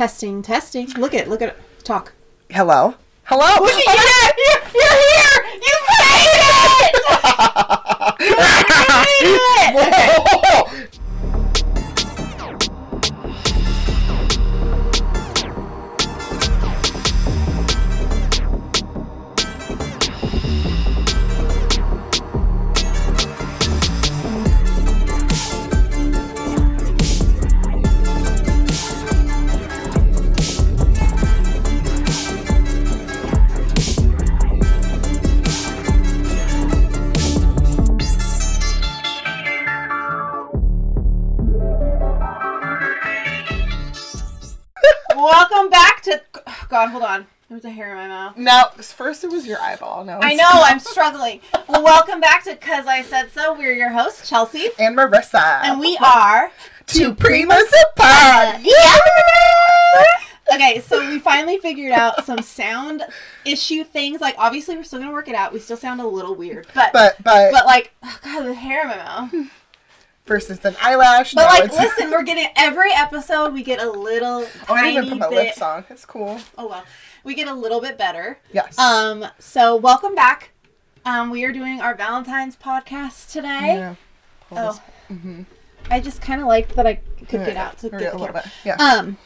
Testing, testing. Look at, look at, it. talk. Hello. Hello. Look at you! You're, you're here! You made it! You made it! Welcome God, hold on. There's a hair in my mouth. Now, first it was your eyeball. Now I know, I'm struggling. Well, welcome back to Cuz I Said So. We're your hosts, Chelsea. And Marissa. And we are. two primas apart. Yeah! Okay, so we finally figured out some sound issue things. Like, obviously, we're still gonna work it out. We still sound a little weird, but but, But but like, oh God, the hair in my mouth. An eyelash. But now like, it's- listen, we're getting every episode we get a little Oh, I even put my bit. lips on. It's cool. Oh well, we get a little bit better. Yes. Um, so welcome back. Um, we are doing our Valentine's podcast today. Yeah. Pull Oh, mhm. I just kind of liked that I could get out to yeah, get a little bit. Yeah. Um,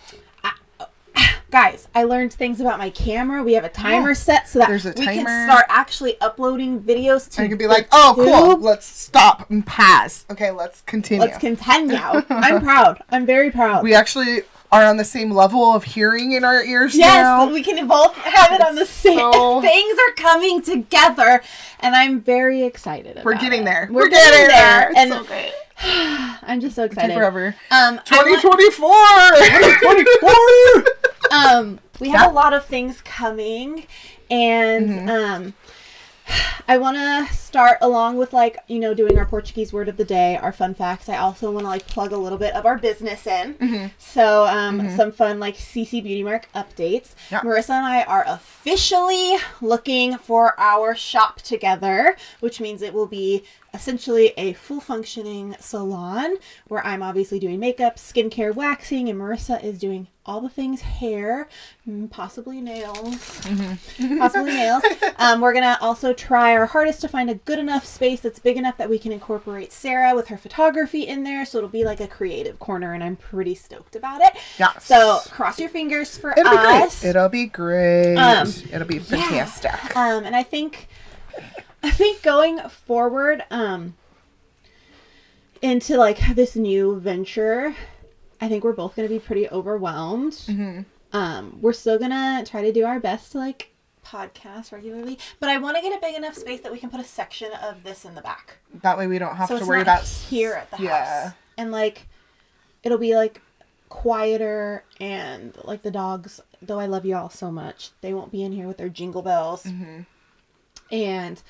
guys, I learned things about my camera. We have a timer Yeah. set so that There's a we can start actually uploading videos to. and you could be like, oh, cool. Let's stop and pass. Okay, let's continue. Let's continue. I'm proud. I'm very proud. we actually are on the same level of hearing in our ears now. Yes, now. we can both have it on the same. so- Things are coming together, and I'm very excited. We're getting it. there. We're, getting, there, It's and so great. I'm just so Take excited. forever. Um, I 2024. um, we have a lot of things coming, and Mhm. um, I want to start along with like you know doing our Portuguese word of the day, our fun facts. I also want to like plug a little bit of our business in. Mhm. So um, Mhm. some fun like CC Beauty Mark updates. Yeah. Marissa and I are officially looking for our shop together, which means it will be essentially a full functioning salon where I'm obviously doing makeup, skincare, waxing, and Marissa is doing all the things hair, mm, possibly nails, Mm-hmm. possibly nails. Um, we're gonna also try our hardest to find a good enough space that's big enough that we can incorporate Sarah with her photography in there, so it'll be like a creative corner, and I'm pretty stoked about it. Yeah. So cross your fingers for It'll be us. great. It'll be great. Um, It'll be Yeah. fantastic. Um, and I think, I think going forward, um, into like this new venture, I think we're both gonna be pretty overwhelmed. hmm Um, we're still gonna try to do our best to like podcast regularly, but I want to get a big enough space that we can put a section of this in the back, That way we don't have so to worry about here at the yeah. house, and like it'll be like quieter and like the dogs. Though I love you all so much, they won't be in here with their jingle bells hmm and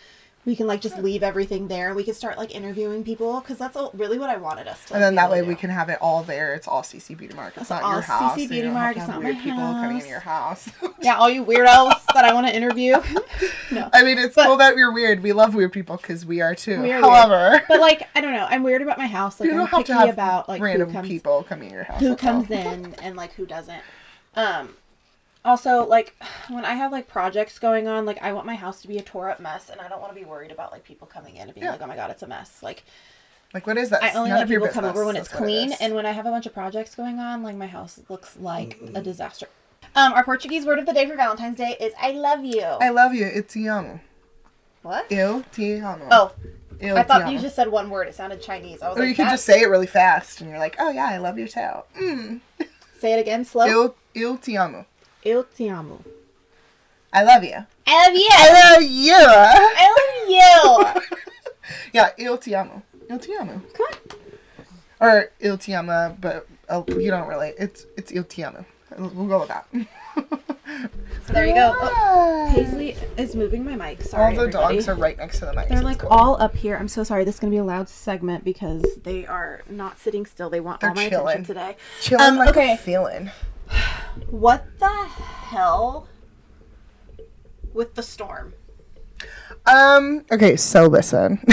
we can like just leave everything there. We can start like interviewing people because that's all, really what I wanted us to. Do. And then that way we can have it all there. It's all CC Beauty Mark. It's not your house. CC Beauty Mark, it's not weird people coming house. in your house. Yeah, all you weirdos that I want to interview. no, I mean, it's But- cool that you're weird. We love weird people because we are too. We are However, but like I don't know. I'm weird about my house. Like you I'm don't have to have about like random comes people coming in your house. who all. comes in and like who doesn't. Um, also like when I have like projects going on, like I want my house to be a tore up mess, and I don't want to be worried about like people coming in and being Yeah. like, oh my god, it's a mess. Like Like, what is that? I only None let people come over when it's what it clean, and when I have a bunch of projects going on, like my house looks like a disaster. Um, our Portuguese word of the day for Valentine's Day is "I love you." I love you. It's amo. what? Eu te amo. Oh, Eu I thought you just said one word. It sounded Chinese. I was Or like, you could just say it really fast, and you're like, "Oh yeah, I love you too." Mm. say it again, slow. Eu, eu te amo. Eu te amo. I love you. I love you. I love you. I love you. yeah, eu te amo. Eu te amo. Come on. Or il te amo, but uh, you don't really. It's it's il te amo. We'll go with that. So there you go. Oh, Paisley is moving my mic. Sorry. All the everybody. dogs are right next to the mic. They're like cool. all up here. I'm so sorry. This is gonna be a loud segment because they are not sitting still. They want They're all my chilling. attention today. chilling um, like okay. a feeling. What the hell with the storm? Um. Okay. So listen.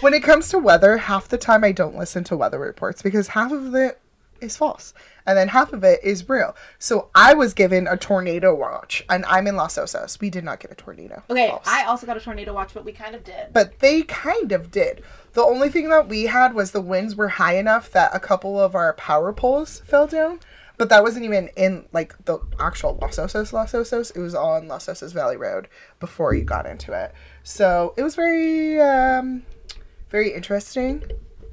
when it comes to weather, half the time I don't listen to weather reports because half of it is false, and then half of it is real. So I was given a tornado watch, and I'm in Los Osos. We did not get a tornado. Okay, False. I also got a tornado watch, but we kind of did. but they kind of did. The only thing that we had was the winds were high enough that a couple of our power poles fell down. But that wasn't even in like the actual Los Osos, Los Osos. It was on Los Osos Valley Road before you got into it. So it was very, um, very interesting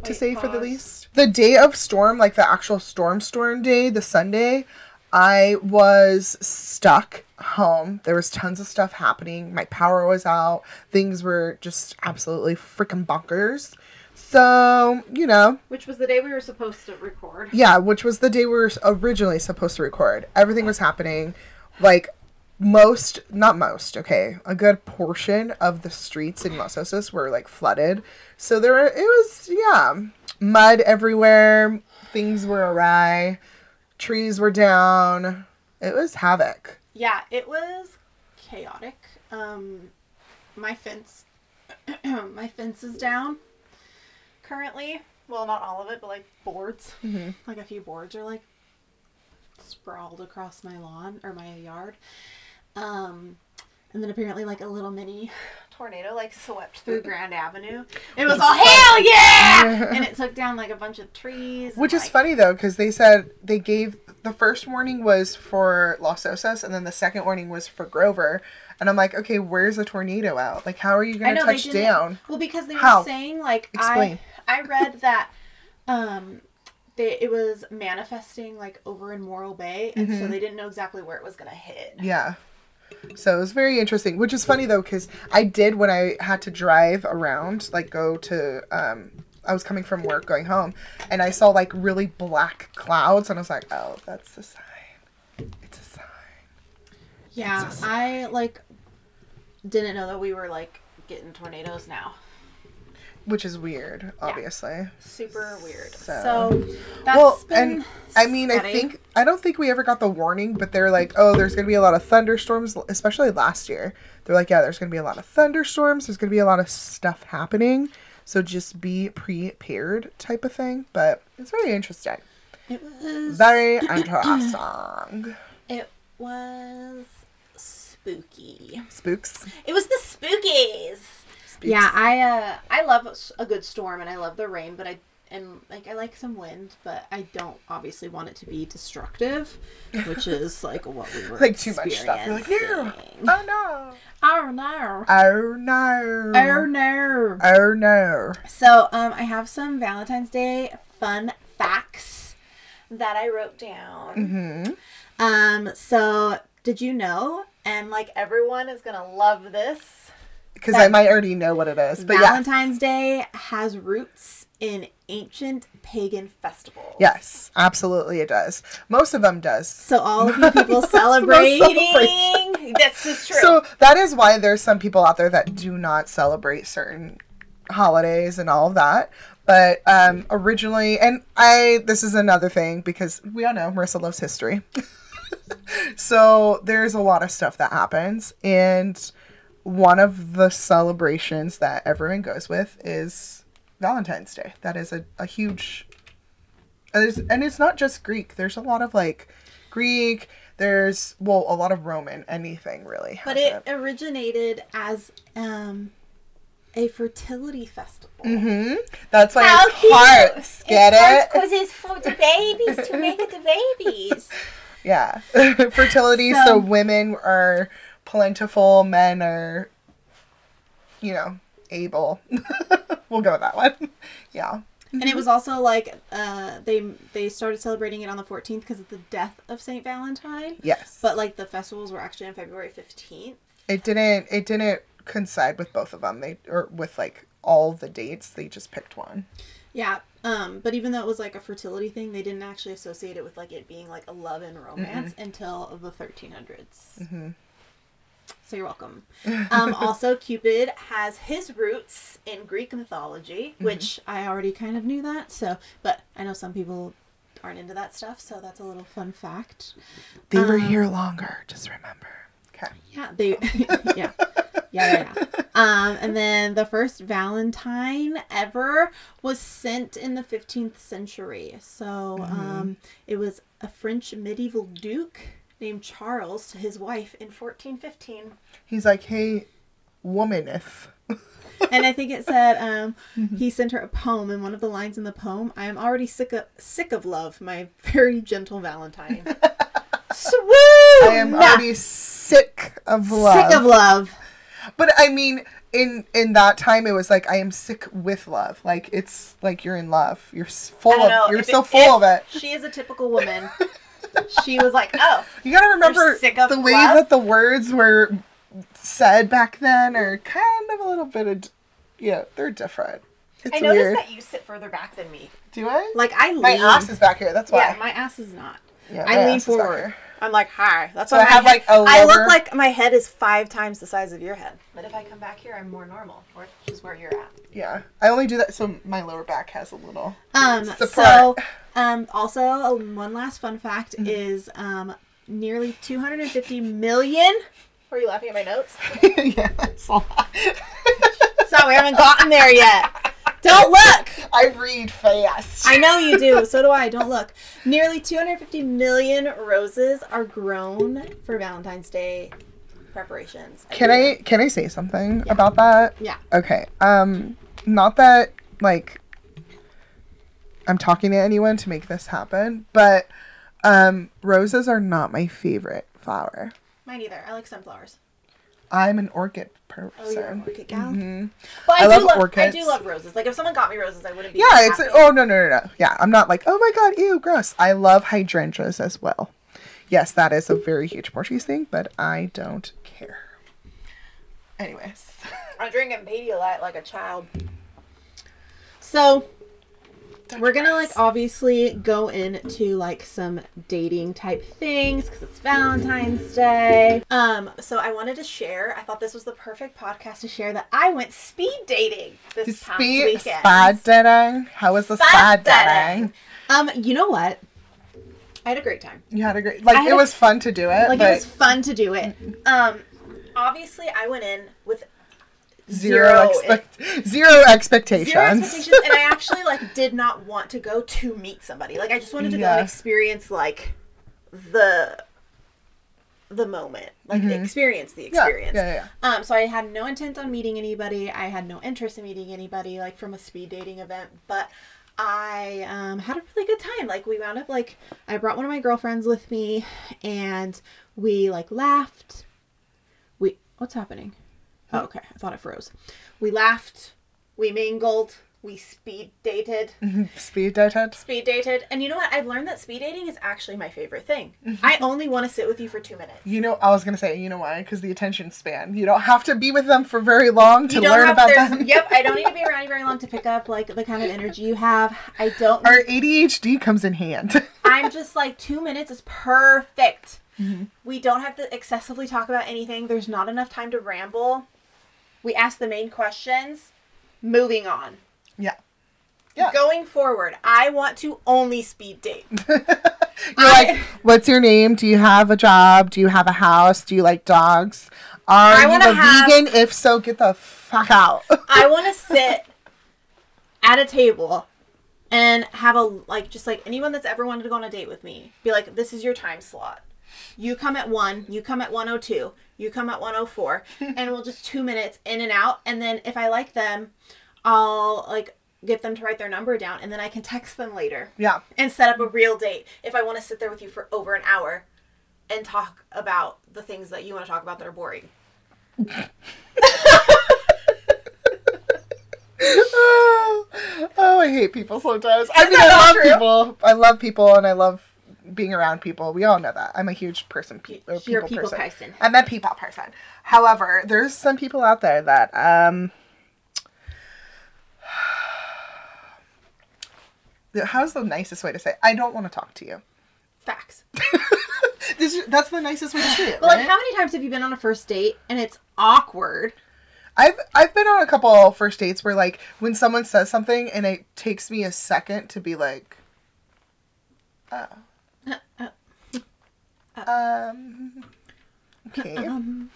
to Wait, say for the least. The day of storm, like the actual storm storm day, the Sunday, I was stuck home. There was tons of stuff happening. My power was out. Things were just absolutely freaking bonkers. So, you know, Which was the day we were supposed to record. yeah, which was the day we were originally supposed to record. Everything was happening. Like, most, not most, okay, a good portion of the streets in Los Osos were like flooded. So there were, it was, yeah, mud everywhere. Things were awry. Trees were down. It was havoc. Yeah, it was chaotic. Um, my fence, my fence is down currently. Well, not all of it, but like boards. Mhm. Like a few boards are like sprawled across my lawn or my yard. Um, and then apparently like a little mini tornado like swept through Grand Avenue. It was all hell yeah, and it took down like a bunch of trees. and, Which is like- funny though, because they said they gave the first warning was for Los Osos, and then the second warning was for Grover. And I'm like, okay, where's the tornado out? Like, how are you going to touch down? Well, because they How? were saying like Explain. I I read that um they it was manifesting like over in Morro Bay, and Mm-hmm. so they didn't know exactly where it was gonna hit. Yeah. So it was very interesting, which is funny though, because I did when I had to drive around, like go to, um, I was coming from work going home, and I saw like really black clouds, and I was like, oh, that's the sign. It's a sign. Yeah, Jesus. I like didn't know that we were like getting tornadoes now. Which is weird, obviously. Super weird. So- So, that's well, been and I mean, I think I don't think we ever got the warning, but they're like, oh, there's gonna be a lot of thunderstorms, especially last year. They're like, yeah, there's gonna be a lot of thunderstorms. There's gonna be a lot of stuff happening, so just be prepared, type of thing. But it's very interesting, it was very interesting. it was spooky. Spooks. It was the spookies. Yeah, I uh I love a good storm and I love the rain, but I and like I like some wind, but I don't obviously want it to be destructive, which is like what we were like too much stuff. You're like, no, oh no, Oh no. oh no, Oh no. oh no. So um I have some Valentine's Day fun facts that I wrote down. hmm Um so did you know and like everyone is going to love this Because I might already know what it is, but yeah. Valentine's Day has roots in ancient pagan festivals. Yes, absolutely it does. Most of them does. So all of you people celebrating, that's just true. So that is why there's some people out there that do not celebrate certain holidays and all of that. But um, originally, and I, this is another thing because we all know Marissa loves history. so there's a lot of stuff that happens, and one of the celebrations that everyone goes with is Valentine's Day. That is a, a huge and it's, and it's not just Greek. There's a lot of like Greek. There's well a lot of Roman. Anything really. but has it originated as um, a fertility festival. Mm-hmm. That's why How it's cute! hearts. Get it? Because it's for the babies to make it the babies. Yeah. Fertility. So, So- women are plentiful. Men are, you know, able. we'll go with that one. Yeah. and it was also like uh, they they started celebrating it on the 14th because of the death of Saint Valentine. Yes. But like the festivals were actually on February 15th. it didn't. It didn't coincide with both of them. They or with like all the dates. They just picked one. Yeah, um, but even though it was like a fertility thing, they didn't actually associate it with like it being like a love and romance until the 1300s. Mhm. So you're welcome. Um, also, Cupid has his roots in Greek mythology, which I already kind of knew that. So, but I know some people aren't into that stuff, so that's a little fun fact. They were Um, here longer. Just remember. Okay. Yeah, they. yeah. Yeah, yeah, yeah. um, and then the first Valentine ever was sent in the 15th century. So um, it was a French medieval duke named Charles to his wife in 1415. He's like, hey, womaneth. and I think it said um, he sent her a poem, and one of the lines in the poem, "I am already sick of sick of love, my very gentle Valentine." Swoon! I am already sick of love. sick of love. But I mean, in in that time, it was like I am sick with love. Like it's like you're in love. You're full of. know, You're so it- full of it. She is a typical woman. She was like, "Oh, You gotta remember the way love? that the words were said back then are kind of a little bit of, yeah, they're different. It's I noticed weird. that you sit further back than me. Do I? Like I lean. my ass is back here. That's why. yeah, my ass is not. Yeah, I lean ass is back forward. Here. I'm like, hi. That's So why I my have, head- like, a I look like my head is five times the size of your head. But if I come back here, I'm more normal, which is where you're at. Yeah, I only do that so my lower back has a little. Um. Support. So, um. Also, um, one last fun fact Mm-hmm. is um nearly 250 million. Were you laughing at my notes? yeah, that's a lot. so we haven't gotten there yet. Don't look. I read fast. I know you do. So do I. Don't look. Nearly 250 million roses are grown for Valentine's Day preparations. Can I can I say something about that? Yeah. Okay. Um not that like I'm talking to anyone to make this happen, but um roses are not my favorite flower. Mine either. I like sunflowers. I'm an orchid person. Oh, you're an orchid gal. Mhm. But I, I do love love I do love roses. Like if someone got me roses, I wouldn't be. Yeah, it's oh no no no no. Yeah, I'm not like, "Oh my god, ew, gross." I love hydrangeas as well. Yes, that is a very huge Portuguese thing, but I don't care. Anyways. I'm drinking Pedialyte like a child. So we're gonna like obviously go into like some dating type things because it's Valentine's Day. Um, so I wanted to share. I thought this was the perfect podcast to share that I went speed dating this past Speed weekend. spad dating. How was the dating? dating. Um, you know what? I had a great time. You had a great like it a- was fun to do it, Like but it was fun to do it. Um, obviously I went in with zero zero expect zero expectations. zero expectations. and i actually like did not want to go to meet somebody. Like i just wanted to go and experience like the the moment. Like experience the Mm-hmm. yeah, experience. Yeah, yeah. um so i had no intent on meeting anybody. I had no interest in meeting anybody like from a speed dating event but i um, had a really good time. Like we wound up like i brought one of my girlfriends with me and we like laughed. We what's happening oh okay i thought it froze we laughed we mingled we speed dated Speed dated. speed dated and you know what i've learned that speed dating is actually my favorite thing Mm-hmm. i only want to sit with you for two minutes You know, I was gonna say, you know why? Because the attention span. You don't have to be with them for very long to learn have about them. yep i don't need to be around you very long to pick up like the kind of energy you have i don't Our ADHD comes in hand. i'm just like two minutes is perfect Mm-hmm. we don't have to excessively talk about anything there's not enough time to ramble we ask the main questions moving on yeah. Yeah. going forward i want to only speed date You're I- like, what's your name? Do you have a job? Do you have a house? Do you like dogs? Are I you a have- vegan? If so, get the fuck out. I want to sit at a table and have a like just like anyone that's ever wanted to go on a date with me. Be like, this is your time slot. You come at one. You come at one o two. You come at one o four, and we'll just two minutes in and out. And then if I like them, I'll like get them to write their number down, and then I can text them later yeah. and set up a real date if I want to sit there with you for over an hour and talk about the things that you want to talk about that are boring. oh, oh, I hate people sometimes. I mean, I love true? people. I love people, and I love being around people. We all know that. I'm a huge person. Pe- You're a people people person. person. I'm a people person. However, there's some people out there that um. How's the nicest way to say? It? I don't want to talk to you. Facts. This, that's the nicest way to say it. But like, how many times have you been on a first date and it's awkward? I've I've been on a couple first dates where like when someone says something and it takes me a second to be like, oh, um, okay. Um,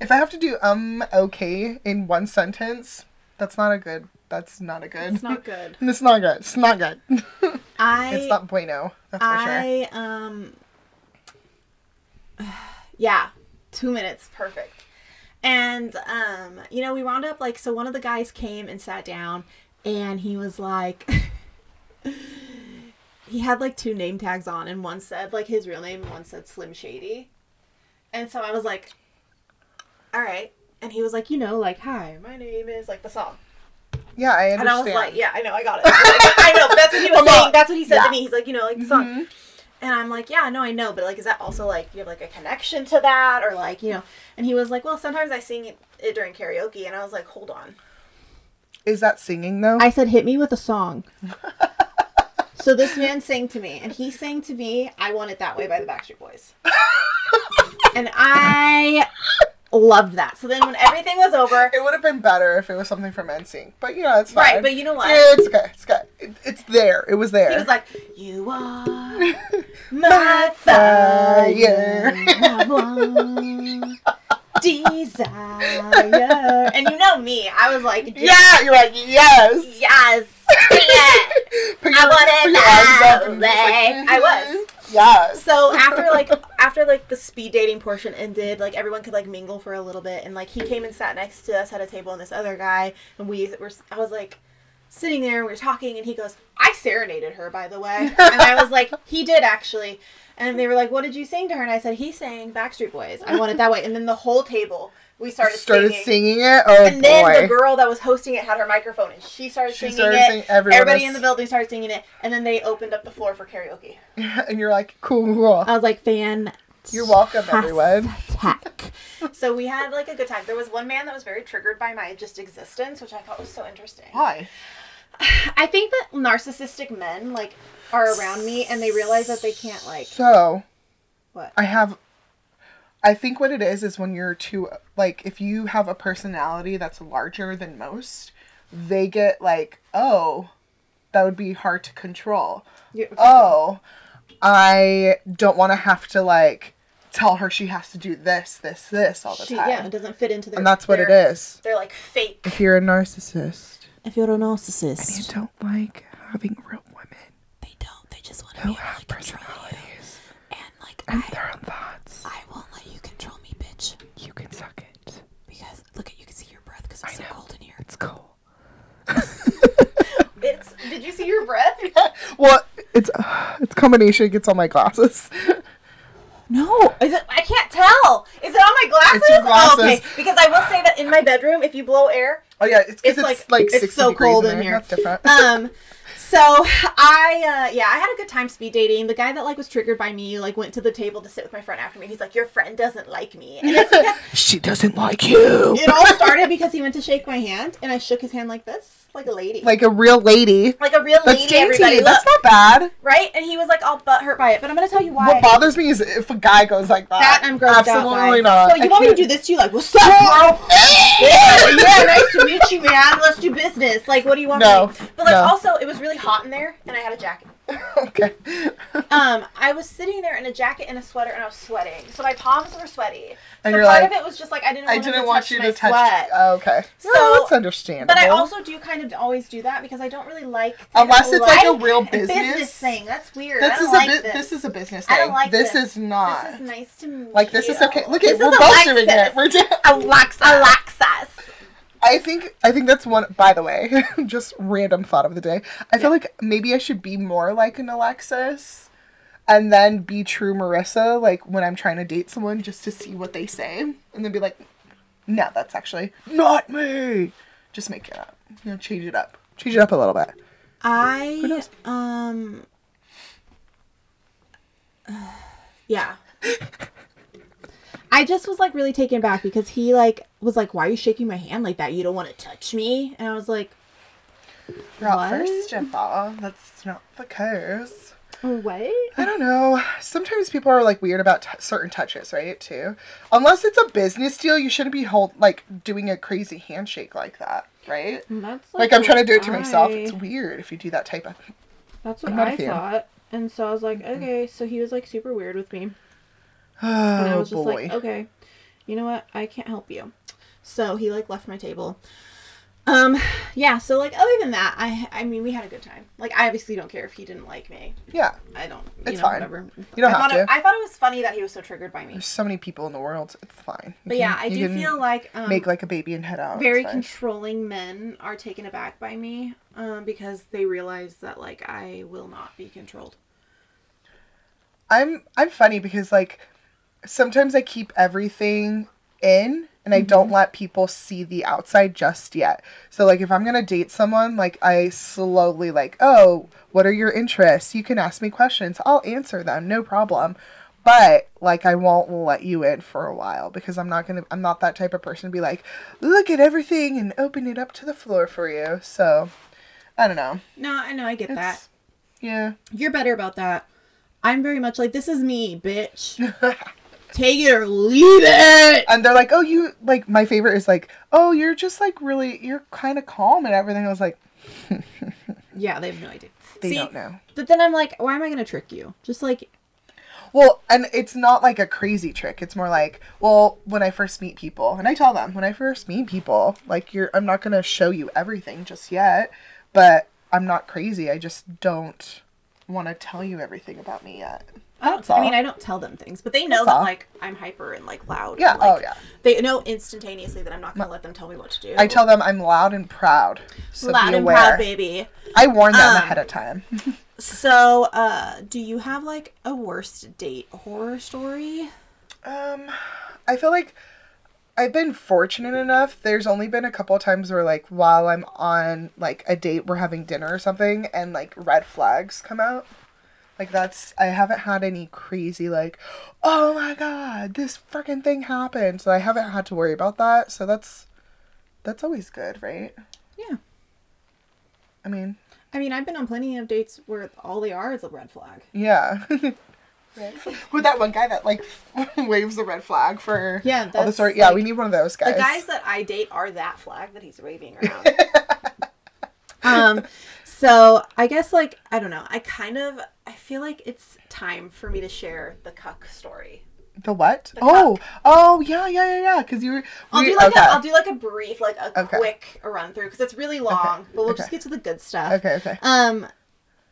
If I have to do um okay in one sentence, that's not a good. That's not a good. it's not good. It's not good. It's not good. I it's not bueno. That's for sure. I um yeah, 2 minutes perfect. And um you know, we wound up like so one of the guys came and sat down and he was like he had like two name tags on and one said like his real name and one said Slim Shady. And so I was like all right. And he was like, you know, like, hi, my name is like the song. Yeah, I understand. And I was like, yeah, I know, I got it. I know, that's what he was saying. That's what he said yeah. to me. He's like, you know, like the song. Mhm. And I'm like, yeah, no, I know, but like, is that also like you have like a connection to that, or like, you know? And he was like, well, sometimes I sing it, it during karaoke, and I was like, hold on. Is that singing though? I said, hit me with a song. so this man sang to me, and he sang to me, "I Want It That Way" by the Backstreet Boys, and I loved that. So then, when everything was over, it would have been better if it was something from NSYNC, but you know it's fine. right? But you know what? Yeah, it's okay. It's good. It, it's there. It was there. He was like, "You are my fire, my one desire," and you know me, I was like, yeah, you're like yes. yes, it." Put I your- want it put your arms up and just that like, way. I was. Yes. So after like after like the speed dating portion ended, like everyone could like mingle for a little bit, and like he came and sat next to us at a table, and this other guy, and we were. I was like sitting there, and we were talking, and he goes, "I serenaded her, by the way," and I was like, "He did actually." And they were like, "What did you sing to her?" And I said, "He sang Backstreet Boys. I want it that way." And then the whole table we started, started singing. singing it. Oh And then boy. the girl that was hosting it had her microphone, and she started She singing started it. singing- Everybody in the building started singing it, and then they opened up the floor for karaoke. and you're like, cool, cool. I was like, fan. You're welcome, everyone. So we had like a good time. There was one man that was very triggered by my just existence, which I thought was so interesting. Why? I think that narcissistic men like are around me and they realize that they can't like So what? I have. I think what it is is when you're too like if you have a personality that's larger than most, they get like, oh, that would be hard to control. You- Oh, I don't want to have to like tell her she has to do this, this, this all the She, time. yeah, it doesn't fit into their. and that's what it their- is. They're like fake. If you're a narcissist If you're a narcissist. and you don't like having real women they don't. They just want to who have personalities And like and their own thoughts, I won't let you control me, bitch. you can suck it. Because look at you can see your breath because I it's so know. cold in here. It's cold. It's. Did you see your breath? Well, it's uh, it's combination gets on my glasses. No, is it? I can't tell. Is it on my glasses? It's your Oh, okay, glasses. because I will say that in my bedroom, if you blow air, Oh yeah, it's 'cause It's it's, like- like, it's 60 so degrees cold in, in here. That's different. um, so I, uh, yeah, I had a good time speed dating. The guy that like was triggered by me, like went to the table to sit with my friend after me. He's like, "Your friend doesn't like me," and it's because she doesn't like you. it all started because he went to shake my hand, and I shook his hand like this, like a lady, Like a real lady. like a real That's lady. dainty. Everybody, look, That's not bad. right? And he was like all butt hurt by it, but I'm gonna tell you why. What bothers me is if a guy goes like that. that I'm grossed Absolutely not. So you I want me to do this to you? Like, what's up, bro? yeah, yeah, nice to meet you, man. Let's do business. Like, what do you want? No, me? But like, no. also, it was really hot in there, and I had a jacket. okay. Um, I was sitting there in a jacket and a sweater, and I was sweating, so my palms were sweaty. And so part like, of it was just like I didn't. Want him didn't to want touch you to touch. Sweat. Oh, okay. So- no, that's understandable. But I also do kind of always do that because I don't really like. I Unless it's like a real business business. thing. That's weird. This I is like a bit. this. This. is a business I don't like this, this. is not. This is nice to me. like this is okay. Look at we're both doing it. We're doing. Alexis. Alexis. I think I think that's one. By the way, just random thought of the day. I feel like maybe I should be more like an Alexis, and then be true Marissa. Like when I'm trying to date someone, just to see what they say, and then be like, "No, that's actually not me." Just make it up. You know, change it up. Change it up a little bit. I knows? um yeah. I just was like really taken back because he like was like, "Why are you shaking my hand like that? You don't want to touch me?" And I was like, You're out What? That's not the case. "What?" I don't know. Sometimes people are like weird about t- certain touches, right? Too, unless it's a business deal, you shouldn't be hold like doing a crazy handshake like that, right? Mm, that's Like I'm trying to do it to what myself. It's weird if you do that type of. That's what I'm not a I thought. And so I was like, okay. So he was like super weird with me. And I Oh was just boy. like, okay. you know what? I can't help you. So he like left my table. Um, yeah. So like, other than that, I I mean, we had a good time. Like, I obviously don't care if he didn't like me. Yeah. I don't. You It's know, fine. Whatever. You don't I have thought It, to. I thought it was funny that he was so triggered by me. There's so many people in the world. It's fine. You But yeah, I do can feel like um, make like a baby and head out. very controlling men are taken aback by me um, because they realize that like I will not be controlled. I'm I'm funny because like sometimes I keep everything in and I don't mm-hmm. let people see the outside just yet. So like if I'm going to date someone, like I slowly like, "Oh, what are your interests? You can ask me questions. I'll answer them, no problem." But like I won't let you in for a while because I'm not going to I'm not that type of person to be like, "Look at everything and open it up to the floor for you." So, I don't know. No, I know I get that. Yeah. You're better about that. I'm very much like this is me, bitch. Take it or leave it. and they're like, "Oh, you like my favorite is like, oh, you're just like really, you're kind of calm and everything." I was like, Yeah, they have no idea. they See, don't know. But then I'm like, why am I gonna trick you? Just like Well, and it's not like a crazy trick. It's more like, well, when I first meet people, and I tell them when I first meet people, like you're, I'm not gonna show you everything just yet, but I'm not crazy. I just don't want to tell you everything about me yet. I don't. I mean. I don't tell them things, but they know That's that all. like I'm hyper and like loud. Yeah, and, like, oh, yeah. They know instantaneously that I'm not gonna let them tell me what to do. I tell them I'm loud and proud, so loud be and aware. proud, baby. I warn them Um, ahead of time. So, uh, do you have like a worst date horror story? Um, I feel like I've been fortunate enough. There's only been a couple of times where, like, while I'm on like a date, we're having dinner or something, and like red flags come out. Like that's I haven't had any crazy like, oh my god, this freaking thing happened. So I haven't had to worry about that. So that's that's always good, right? Yeah. I mean, I mean, I've been on plenty of dates where all they are is a red flag. yeah. With that one guy that like waves the red flag for Yeah, all the that's, story. Yeah, like, we need one of those guys. The guys that I date are that flag that he's waving around. um, so I guess like I don't know. I kind of I feel like it's time for me to share the cuck story. The what? The oh, oh yeah, yeah, yeah, yeah. Because you were. I'll do like okay. a I'll do like a brief like a Okay. quick run through because it's really long, but we'll just get to the good stuff. Okay, okay. Um,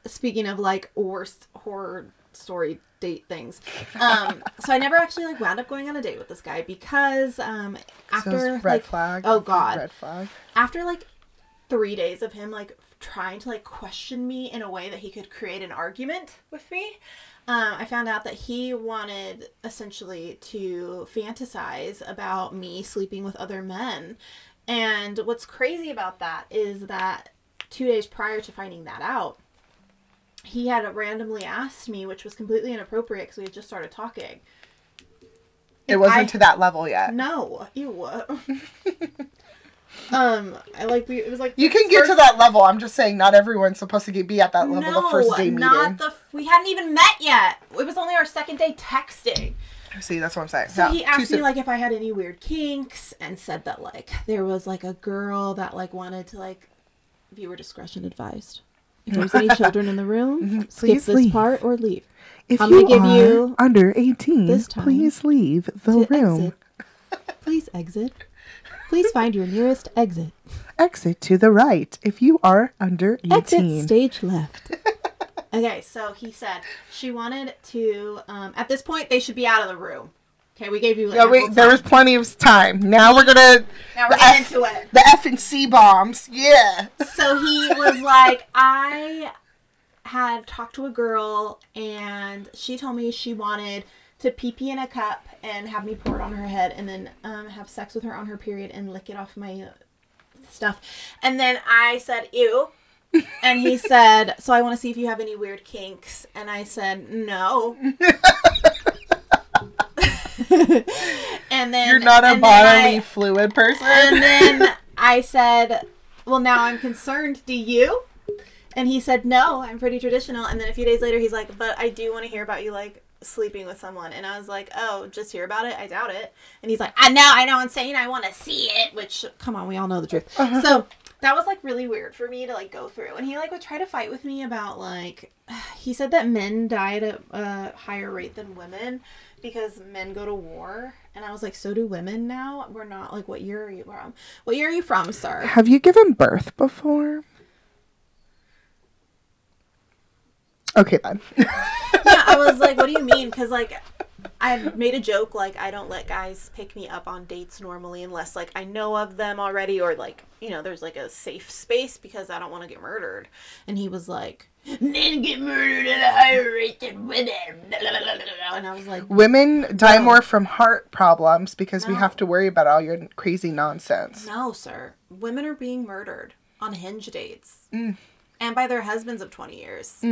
speaking of like worst horror story date things, um, so I never actually like wound up going on a date with this guy because um after it's red like flag. oh god Red flag. after like three days of him like trying to like question me in a way that he could create an argument with me. Um, i found out that he wanted essentially to fantasize about me sleeping with other men. And what's crazy about that is that two days prior to finding that out he had randomly asked me which was completely inappropriate because we had just started talking. It wasn't I- to that level yet. no ew um i like we it was like You can get to that level. I'm just saying, not everyone's supposed to get, be at that level the first day meeting. not the. We hadn't even met yet. It was only our second day texting. See, that's what I'm saying. So No, he too asked me like if I had any weird kinks, and said that like there was like a girl that like wanted to like viewer discretion advised. If there's any children in the room, skip Please this leave. part or leave. if I'm gonna give you under 18, this time please leave the To exit. Please exit. Please find your nearest exit. Exit to the right if you are under 18. Exit stage left. okay, so he said she wanted to. Um, at this point, they should be out of the room. Okay, we gave you. Like, Yeah, wait, ample there was plenty of time. Now we're gonna Now we're getting F- into it. the F and C bombs. Yeah. So he was like, I had talked to a girl, and she told me she wanted to pee pee in a cup and have me pour it on her head, and then um, have sex with her on her period and lick it off my stuff. And then I said, "Ew." And he said, "So I want to see if you have any weird kinks." And I said, "No." and then You're not a then I- bodily fluid person. and then I said, Well, now I'm concerned. Do you? And he said, No, I'm pretty traditional. And then a few days later, he's like, But I do want to hear about you, like, sleeping with someone, and I was like, "Oh, just hear about it? I doubt it." And he's like, "I know, I know, I'm saying I want to see it." Which, come on, we all know the truth. Uh-huh. So that was like really weird for me to like go through, and he like would try to fight with me about like, he said that men die at a higher rate than women because men go to war, and I was like, "So do women now? We're not like, what year are you from? What year are you from, sir?" Have you given birth before? Okay then. yeah, I was like, what do you mean? Because like, I made a joke like I don't let guys pick me up on dates normally unless like I know of them already or like you know there's like a safe space because I don't want to get murdered. And he was like, men get murdered at a higher rate than women. And I was like, Women die No. more from heart problems because we have to worry about all your crazy nonsense. no, sir, women are being murdered on hinge dates Mm. and by their husbands of twenty years.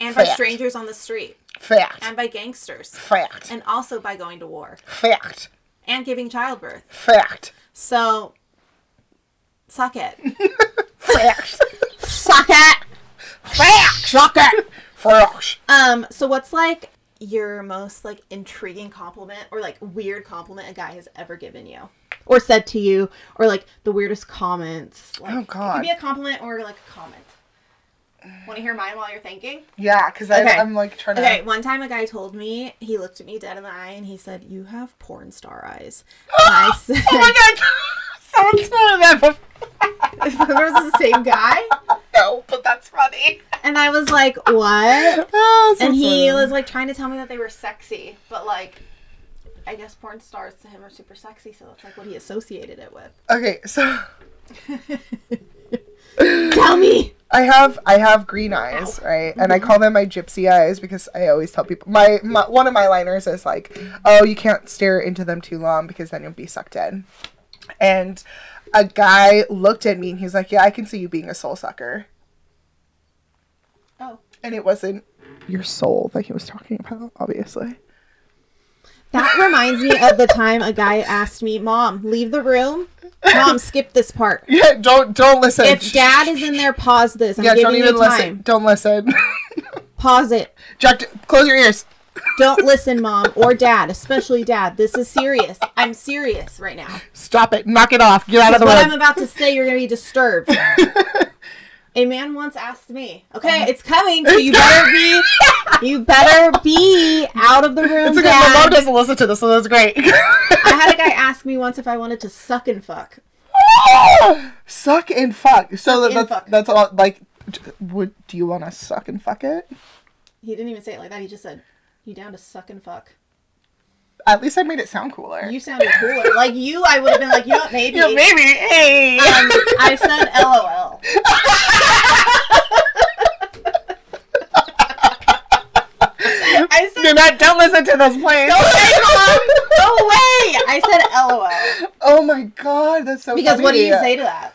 And by strangers on the street, Fact. and by gangsters, Fact. and also by going to war, Fact. and giving childbirth. Fact. So, suck it. Fact. suck it. Fact. Suck it. Fact. Um. So, what's like your most like intriguing compliment or like weird compliment a guy has ever given you, or said to you, or like the weirdest comments? Like, Oh, It God. could be a compliment or like a comment. Want to hear mine while you're thinking? Yeah, because Okay. I'm like trying to. Okay, one time a guy told me, he looked at me dead in the eye and he said, You have porn star eyes. And I said, Oh my god! Someone told me that before. There was the same guy? No, but that's funny. And I was like, What? Oh, so and he funny. was like trying to tell me that they were sexy, but like, I guess porn stars to him are super sexy, so that's like what he associated it with. Okay, so Tell me! I have I have green eyes, right? And I call them my gypsy eyes because I always tell people my, my one of my liners is like, "Oh, you can't stare into them too long because then you'll be sucked in." And a guy looked at me and he's like, "Yeah, I can see you being a soul sucker." Oh. And it wasn't your soul that he was talking about, obviously. That reminds me of the time a guy asked me, Mom, leave the room. Mom, skip this part. Yeah, don't don't listen. If dad is in there, pause this. I'm yeah, don't even listen. time. Don't listen. Pause it. Jack, close your ears. Don't listen, mom or dad, especially dad. This is serious. I'm serious right now. Stop it. Knock it off. Get out of the way. What I'm about to say, you're gonna be disturbed. A man once asked me, "Okay, uh-huh. it's coming, so you better be, you better be out of the room, It's okay. My mom doesn't listen to this, so that's great. I had a guy ask me once if I wanted to suck and fuck. suck and fuck. So Suck that's fuck. that's all. Like, would do you want to suck and fuck it? He didn't even say it like that. He just said, "You down to suck and fuck?" At least I made it sound cooler. You sounded cooler. Like you, I would have been like, "You know what? Maybe." yeah, maybe. Hey. Um, I said, "LOL." I said, Do not don't listen to this, please. "Hey, mom, go away." I said, "LOL." Oh my god, that's so. Funny. Because what do you say to that?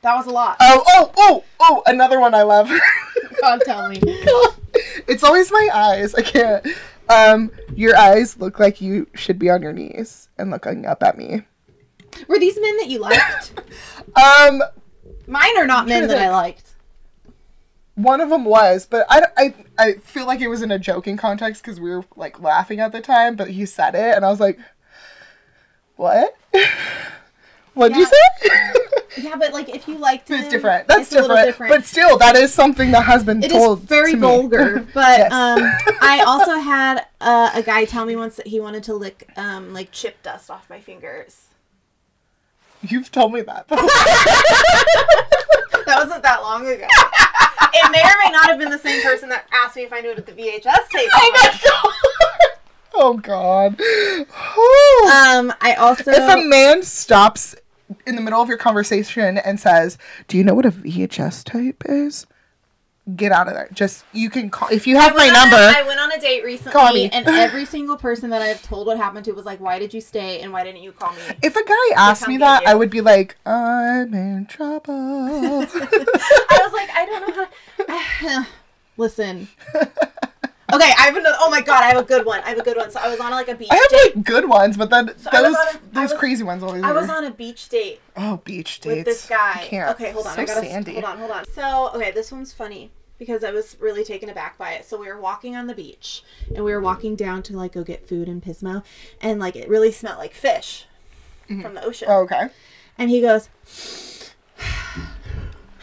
That was a lot. Oh oh oh oh! Another one I love. God, tell me. it's always my eyes. I can't. Um, your eyes look like you should be on your knees and looking up at me. Were these men that you liked? Um, Mine are not men that I liked. one of them was, but I, I, I feel like it was in a joking context because we were like laughing at the time. But he said it, and I was like, "What? What'd you say?" Yeah, but like if you liked him, it's different. That's it's a little different. But still, that is something that has been It told. It is very to vulgar. But Yes. um, I also had uh, a guy tell me once that he wanted to lick um, like chip dust off my fingers. You've told me that. That wasn't that long ago. it may or may not have been the same person that asked me if I knew what the VHS tape was. oh God. Um, I also if a man stops in the middle of your conversation and says, "Do you know what a VHS tape is?" Get out of there. Just you can call if you have my on a- number. I went on a date recently, Call me. and every single person that I've told what happened to was like, "Why did you stay? And why didn't you call me?" if a guy asked me that. I would be like, "I'm in trouble." I was like, I don't know how. Listen. Okay, I have another. Oh my god, I have a good one. I have a good one. So I was on like a beach I have date. like good ones, but then was those a- those was- crazy ones always. I was are. on a beach date oh beach date with this guy. I can't. Okay, hold on. So I gotta sandy. hold on, hold on. So okay, this one's funny. because I was really taken aback by it. So we were walking on the beach and we were walking down to like go get food in Pismo and like it really smelled like fish mm-hmm. from the ocean. Oh, okay. And he goes,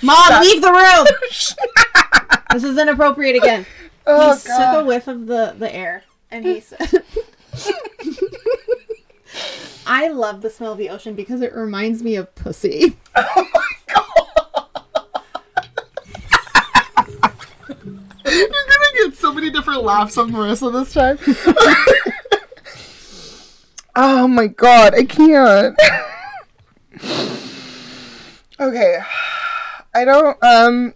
Mom, leave the room. this is inappropriate again. Oh he took a whiff of the, the air and he said, I love the smell of the ocean because it reminds me of pussy. Oh my god. You're gonna get so many different laughs on Marissa this time. oh my god, I can't. okay. I don't um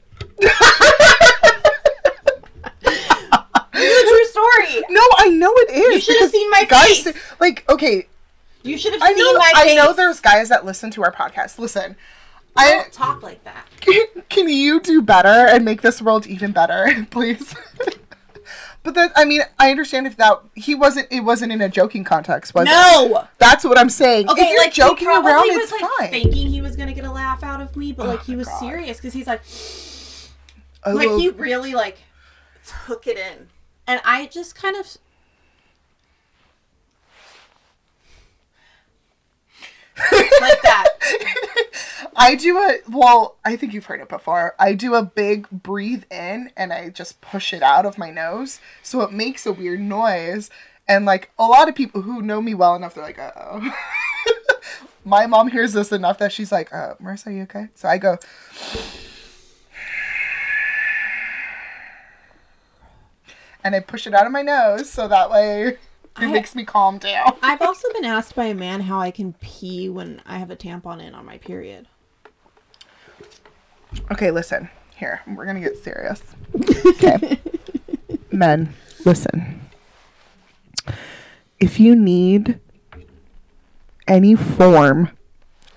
It's a true story. No, I know it is. You should have seen my guys face. like okay, You should have I seen know my I face. know there's guys that listen to our podcast. Listen. I don't talk like that. can, can you do better and make this world even better, please? but that I mean, I understand if that he wasn't it wasn't in a joking context, was it? No. That's what I'm saying. Okay, if you're like joking he around, was it's like fine. thinking he was gonna get a laugh out of me, but oh like Oh he was God. serious because he's like, Oh, like he really like took it in, and I just kind of. like that. I do a well, I think you've heard it before. I do a big breathe in and I just push it out of my nose. So it makes a weird noise. And like a lot of people who know me well enough, they're like, uh oh. my mom hears this enough that she's like, uh, Marissa, are you okay? So I go and I push it out of my nose so that way it I- makes me calm down. I've also been asked by a man how I can pee when I have a tampon in on my period. Okay, listen. Here, we're gonna get serious. Okay. Men, listen. If you need any form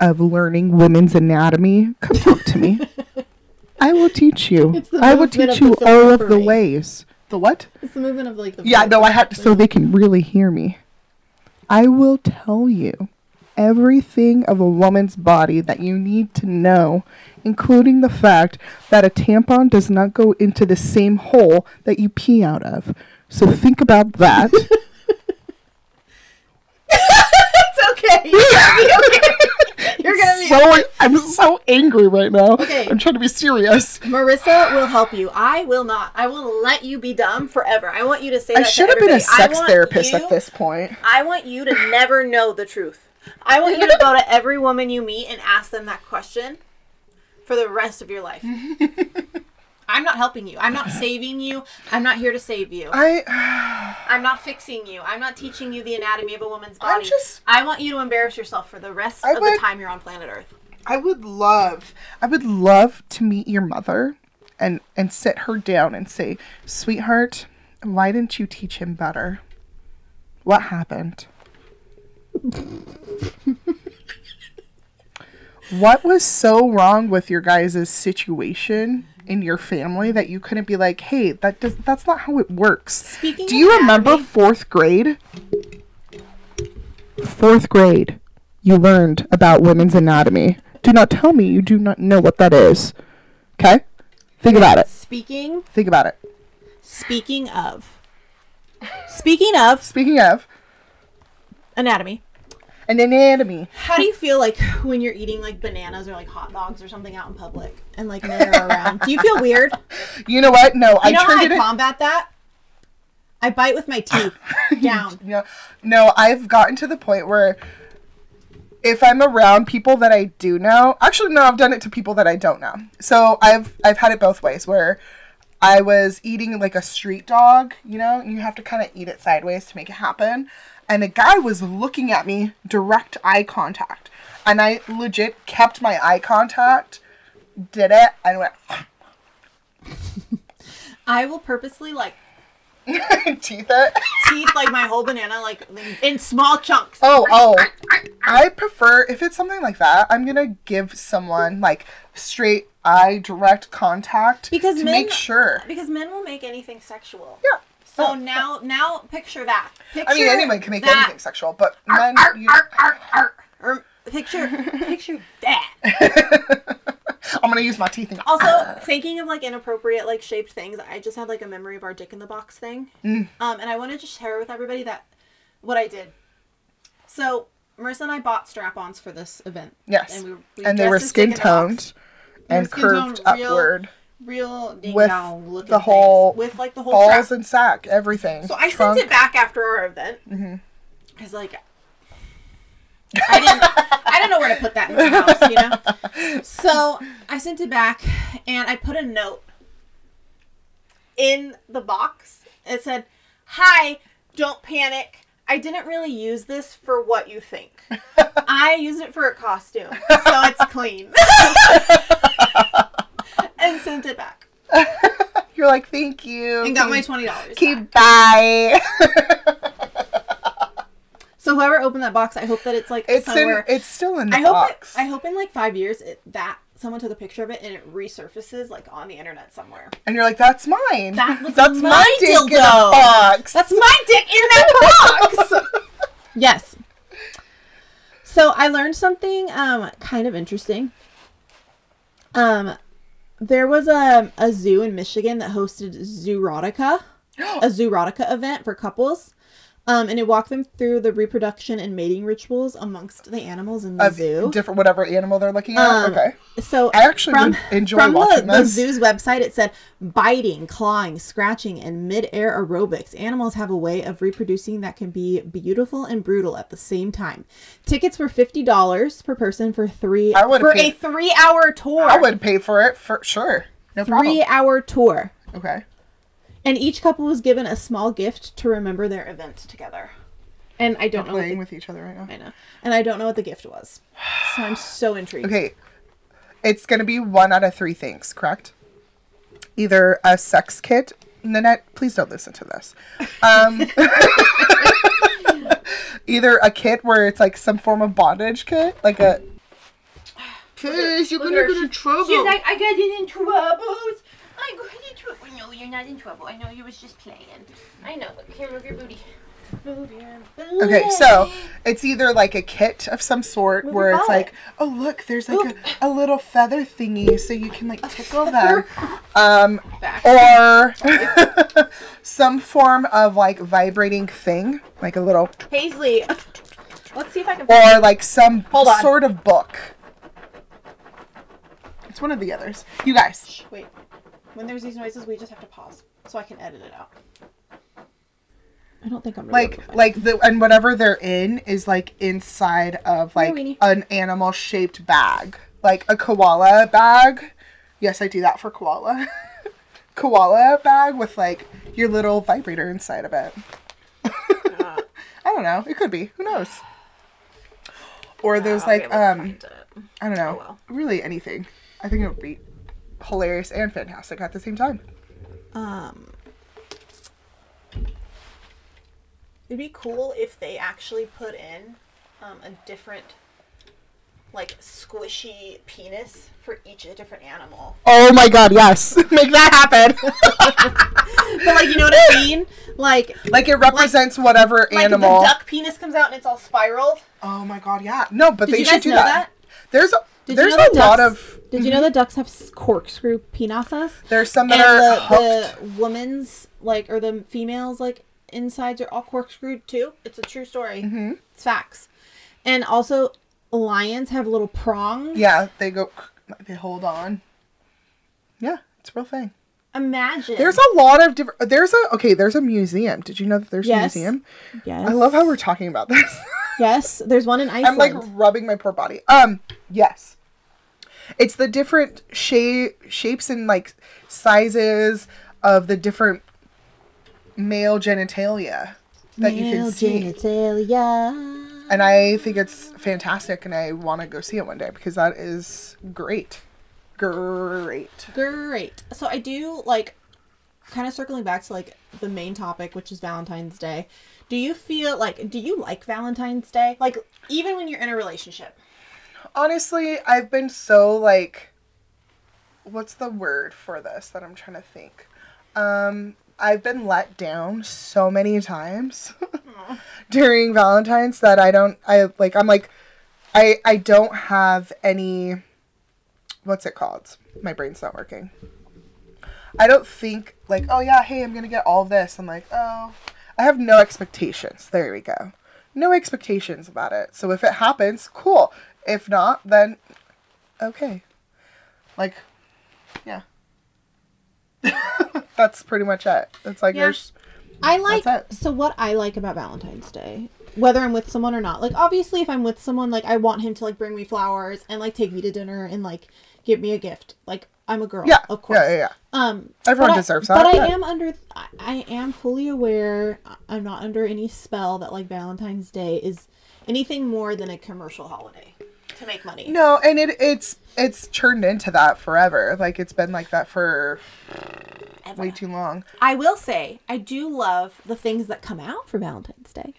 of learning women's anatomy, come talk to me. I will teach you. I will teach you all of the ways. The what? It's the movement of like the Yeah, no, I had to, so they can really hear me. I will tell you everything of a woman's body that you need to know, including the fact that a tampon does not go into the same hole that you pee out of. So think about that. it's okay. Be okay. You're gonna be so I'm so angry right now. Okay. I'm trying to be serious. Marissa will help you. I will not. I will let you be dumb forever. I want you to say I should have been a sex therapist you- at this point. I want you to never know the truth. I want you to go to every woman you meet and ask them that question for the rest of your life. I'm not helping you. I'm not saving you. I'm not here to save you. I I'm not fixing you. I'm not teaching you the anatomy of a woman's body. I'm just I want you to embarrass yourself for the rest I of would- the time you're on planet Earth. I would love, I would love to meet your mother and and sit her down and say, "Sweetheart, why didn't you teach him better? What happened? what was so wrong with your guys' situation in your family that you couldn't be like, "Hey, that does that's not how it works." Speaking Do you remember fourth grade? Fourth grade, you learned about women's anatomy. Do not tell me you do not know what that is. Okay? Think about it. Speaking Think about it. speaking of Speaking of Speaking of anatomy, an anatomy, how do you feel like when you're eating like bananas or like hot dogs or something out in public and like men are around? Do you feel weird? you know what? No, I You know how I it. in- combat that? I bite with my teeth down. No, no, I've gotten to the point where if I'm around people that I do know, actually no, I've done it to people that I don't know. So I've I've had it both ways where I was eating like a street dog, you know, and you have to kind of eat it sideways to make it happen. And a guy was looking at me, direct eye contact. And I legit kept my eye contact, did it, and went I will purposely like teeth it. teeth like my whole banana like in small chunks. Oh, oh. I prefer if it's something like that, I'm gonna give someone like straight eye direct contact Because to men- make sure. Because men will make anything sexual. Yeah. So now, now picture that. Picture I mean, anyone can make that. anything sexual, but men. Arr, you- arr, arr, arr. Or picture, picture that. I'm gonna use my teeth. And Also, thinking of like inappropriate, like shaped things, I just had like a memory of our Dick in the Box thing. Mm. Um, and I wanted to share with everybody that what I did. So Marissa and I bought strap-ons for this event. yes, and we, we and they were skin in the Box. toned and curved real- upward, real ding With dong looking the whole with like the whole balls and sack, everything. So I Trunk. sent it back after our event. Mhm. I was like, I didn't, I didn't know where to put that in the house, you know. So I sent it back, and I put a note in the box. It said, "Hi, don't panic. I didn't really use this for what you think. I used it for a costume, so it's clean." and sent it back, You're like, thank you. and got my twenty dollars. keep bye. So whoever opened that box, I hope that it's like it's somewhere. in. It's still in the I hope. box. It, I hope in like five years it, that someone took a picture of it and it resurfaces like on the internet somewhere. and you're like, that's mine. That that's my dick in a dildo. box. That's my dick in that box. yes. So I learned something um kind of interesting. Um, there was a a zoo in Michigan that hosted Zoorotica, a Zoorotica event for couples. Um, and it walked them through the reproduction and mating rituals amongst the animals in the of zoo. different whatever animal they're looking at. Um, okay. So I actually from, would enjoy from the, watching the this. zoo's website, it said biting, clawing, scratching, and mid-air aerobics. Animals have a way of reproducing that can be beautiful and brutal at the same time. Tickets were fifty dollars per person for three I would've for paid- a three-hour tour. I would pay for it for sure. No problem. three-hour tour, Okay. And each couple was given a small gift to remember their event together. And I don't know. What Playing the, with each other right now. I know, and I don't know what the gift was. So I'm so intrigued. Okay. It's gonna be one out of three things, correct? Either a sex kit. Nanette, please don't listen to this. Um, either a kit where it's like some form of bondage kit, like a. Please, you're gonna get in trouble. She's like, I got in troubles. I got in trouble. No, you're not in trouble. I know you was just playing. I know. Look, here, move your booty. Move your booty. Okay, so it's either like a kit of some sort Move where it's like, oh look, there's like a, a little feather thingy so you can like tickle them. Um, or some form of like vibrating thing, like a little, Paisley. Let's see if I can. or like some sort of book. It's one of the others. You guys, Shh, Wait. When there's these noises, we just have to pause so I can edit it out. I don't think I'm really able to like find like the and whatever they're in is like inside of like Weenie. an animal shaped bag, like a koala bag. Yes, I do that for koala. koala bag with like your little vibrator inside of it. it. Uh, I don't know. It could be. Who knows? Or there's I'll be like able to um find it. I don't know. Oh, well. Really anything. I think it would be hilarious and fantastic at the same time. Um, it'd be cool if they actually put in um, a different, like squishy penis for each different animal. Oh my god, yes. Make that happen. But like, you know what I mean? Like, like it represents whatever like animal. the duck penis comes out and it's all spiraled. Oh my god, yeah. No, but Did they you should do that. that? There's a Did there's you know a that lot ducks- of Did you know that ducks have corkscrew penises? there's some that and are the, hooked. the woman's like or the females like insides are all corkscrewed too. It's a true story. Mhm. It's facts. And also, lions have little prongs. Yeah, they go they hold on. Yeah, it's a real thing. Imagine. There's a lot of different there's a okay, there's a museum. Did you know that there's Yes. a museum? yes. I love how we're talking about this. Yes, there's one in Iceland. I'm like rubbing my poor body. Um, yes. It's the different shape shapes and like sizes of the different male genitalia that you Male can see. genitalia. And I think it's fantastic and I want to go see it one day because that is great. Great. Great. So I do like kind of circling back to like the main topic, which is Valentine's Day. Do you feel like do you like Valentine's Day? Like even when you're in a relationship. Honestly, I've been so like what's the word for this that I'm trying to think? Um I've been let down so many times during Valentine's that I don't I like I'm like I I don't have any what's it called? My brain's not working. I don't think like, oh yeah, hey, I'm gonna get all this. I'm like, oh, I have no expectations. There we go. No expectations about it. So if it happens, cool. If not, then okay. Like, yeah. That's pretty much it. It's like Yeah. there's I like so what I like about Valentine's Day, whether I'm with someone or not. Like obviously if I'm with someone, like I want him to like bring me flowers and like take me to dinner and like give me a gift. Like I'm a girl, yeah, of course. yeah, yeah, yeah. Um Everyone but I- deserves But that, I am under I, am fully aware I'm not under any spell that like Valentine's Day is anything more than a commercial holiday to make money. No, and it it's it's turned into that forever. Like it's been like that for way too long. I will say, I do love the things that come out for Valentine's Day.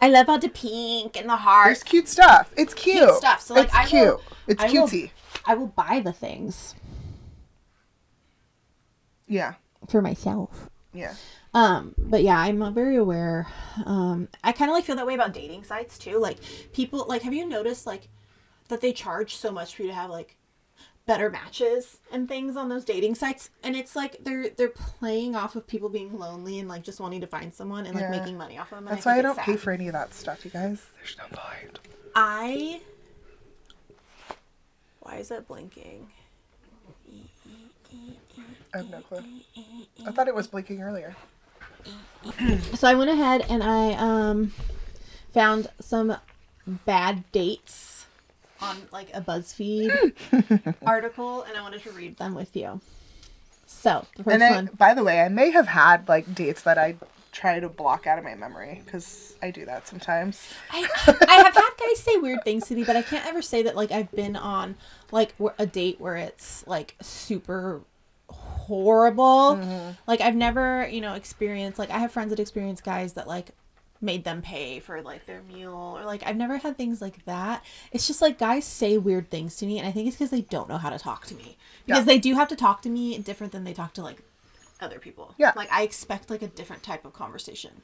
I love all the pink and the There's cute stuff. It's cute. stuff. So, like, it's I cute. will- it's I will- cutesy. I will buy the things Yeah. for myself. Yeah. Um, but yeah, I'm very aware. Um, I kind of like feel that way about dating sites too. Like people, like, have you noticed like that they charge so much for you to have like better matches and things on those dating sites? And it's like they're they're playing off of people being lonely and like just wanting to find someone and like Yeah. making money off of them. and That's why I don't pay for any of that stuff, you guys. There's no point. I. Why is that blinking? I have no clue. I thought it was blinking earlier. So I went ahead and I um found some bad dates on like a BuzzFeed article, and I wanted to read them with you. So the first And I, one. by the way, I may have had like dates that I try to block out of my memory because I do that sometimes. I, I have had guys say weird things to me, but I can't ever say that like I've been on like a date where it's like super horrible. Like I've never, you know, experienced like I have friends that experience guys that like made them pay for like their meal or like I've never had things like that. It's just like guys say weird things to me and I think it's because they don't know how to talk to me. Because Yeah. they do have to talk to me different than they talk to like other people. Yeah. Like I expect like a different type of conversation.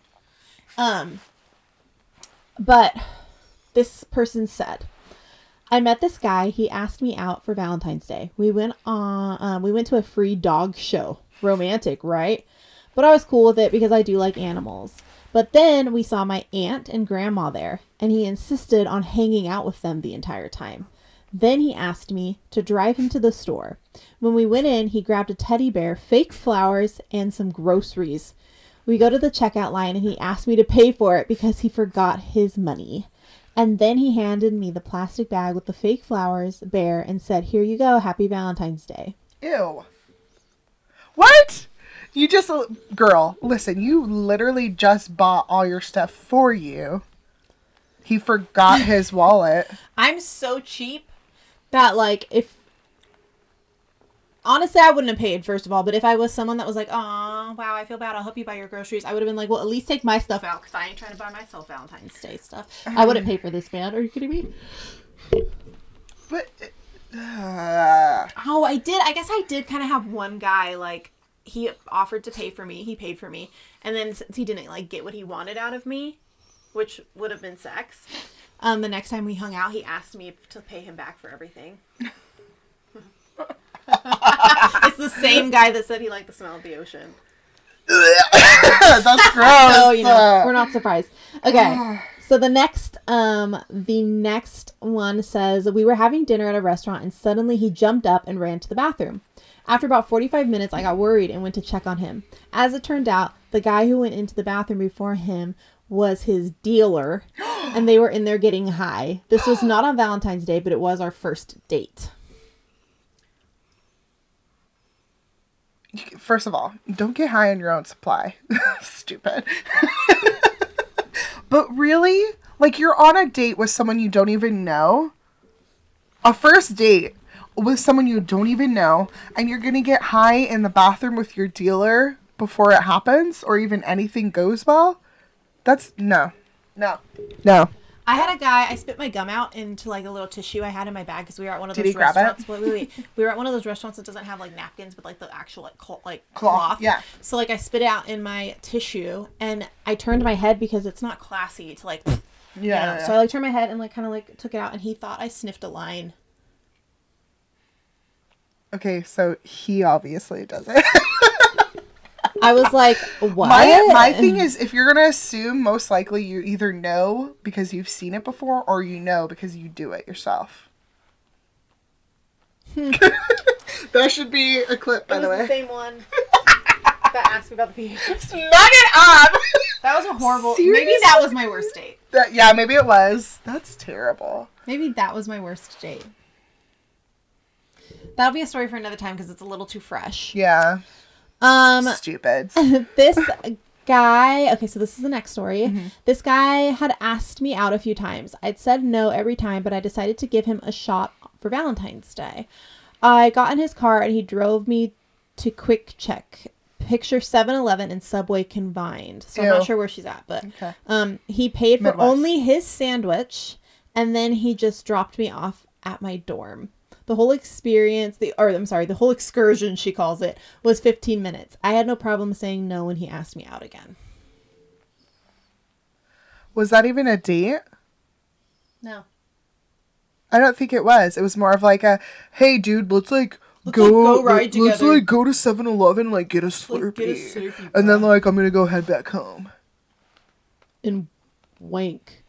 Um but this person said, I met this guy. He asked me out for Valentine's Day. We went on. Um, we went to a free dog show. Romantic, right? But I was cool with it because I do like animals. But then we saw my aunt and grandma there, and he insisted on hanging out with them the entire time. Then he asked me to drive him to the store. When we went in, he grabbed a teddy bear, fake flowers, and some groceries. We go to the checkout line and he asked me to pay for it because he forgot his money. And then he handed me the plastic bag with the fake flowers, bear, and said, Here you go, happy Valentine's Day. Ew. What? You just, girl, listen, you literally just bought all your stuff for you. He forgot his wallet. I'm so cheap that, like, if. Honestly, I wouldn't have paid, first of all, but if I was someone that was like, oh, wow, I feel bad, I'll help you buy your groceries, I would have been like, well, at least take my stuff out because I ain't trying to buy myself Valentine's Day stuff. I wouldn't pay for this, man. Are you kidding me? But, uh, Oh, I did. I guess I did kind of have one guy like he offered to pay for me. He paid for me, and then since he didn't like get what he wanted out of me, which would have been sex, um, the next time we hung out, he asked me to pay him back for everything. it's the same guy that said he liked the smell of the ocean. that's gross. So you know, we're not surprised. Okay. So the next um the next one says we were having dinner at a restaurant and suddenly he jumped up and ran to the bathroom. After about 45 minutes I got worried and went to check on him. As it turned out, the guy who went into the bathroom before him was his dealer and they were in there getting high. This was not on Valentine's Day, but it was our first date. First of all, don't get high on your own supply. Stupid. but really? Like you're on a date with someone you don't even know? A first date with someone you don't even know and you're going to get high in the bathroom with your dealer before it happens or even anything goes well? That's no. No. No. I had a guy. I spit my gum out into like a little tissue I had in my bag because we were at one of Did those he grab it? restaurants. Wait, wait, wait. We were at one of those restaurants that doesn't have like napkins, but like the actual like cloth, like Cloth, yeah. So like I spit it out in my tissue, and I turned my head because it's not classy to like. Yeah. you know. yeah, So I like turned my head and like kind of like took it out, and he thought I sniffed a line. Okay, so he obviously does it. I was like, what? my my thing is, if you're gonna assume, most likely you either know because you've seen it before, or you know because you do it yourself. Hmm. that should be a clip, by It the was way. same one that asked me about the pH. Snug it up. That was a horrible. Maybe that was my worst date. That, yeah, maybe it was. That's terrible. Maybe that was my worst date. That'll be a story for another time because it's a little too fresh. Yeah, Um, stupid. this guy okay so this is the next story. This guy had asked me out a few times. I'd said no every time but i decided to give him a shot for valentine's day. I got in his car and he drove me to QuickChek. Picture 7-eleven and subway combined. So i'm not sure where she's at but Okay. um he paid for Midwest. only his sandwich and then he just dropped me off at my dorm the whole experience, the or I'm sorry, the whole excursion she calls it, was 15 minutes. I had no problem saying no when he asked me out again. Was that even a date? No. I don't think it was. It was more of like a, hey, dude, let's like Let's, go, like, go ride let's together." like go to 7-Eleven, like get a Slurpee, Like, get a Slurpee, and then like I'm gonna go head back home. And wank.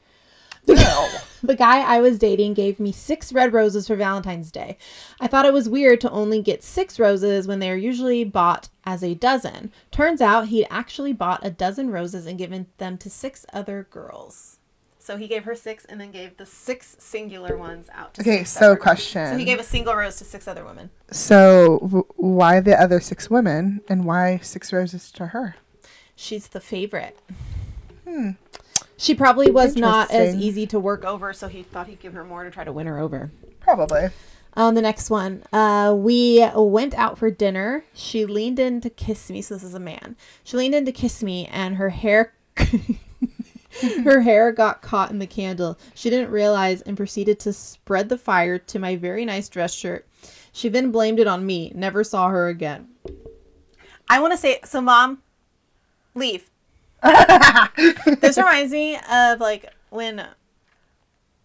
The guy I was dating gave me six red roses for Valentine's Day. I thought it was weird to only get six roses when they are usually bought as a dozen. Turns out he'd actually bought a dozen roses and given them to six other girls. So he gave her six and then gave the six singular ones out to Okay, so question. So he gave a single rose to six other women. So w- why the other six women and why six roses to her? She's the favorite. Hmm. She probably was not as easy to work over, so he thought he'd give her more to try to win her over. Probably. On the next one, uh, we went out for dinner. She leaned in to kiss me. So this is a man. She leaned in to kiss me, and her hair, her hair got caught in the candle. She didn't realize and proceeded to spread the fire to my very nice dress shirt. She then blamed it on me. Never saw her again. I want to say so, mom. Leave. this reminds me of like when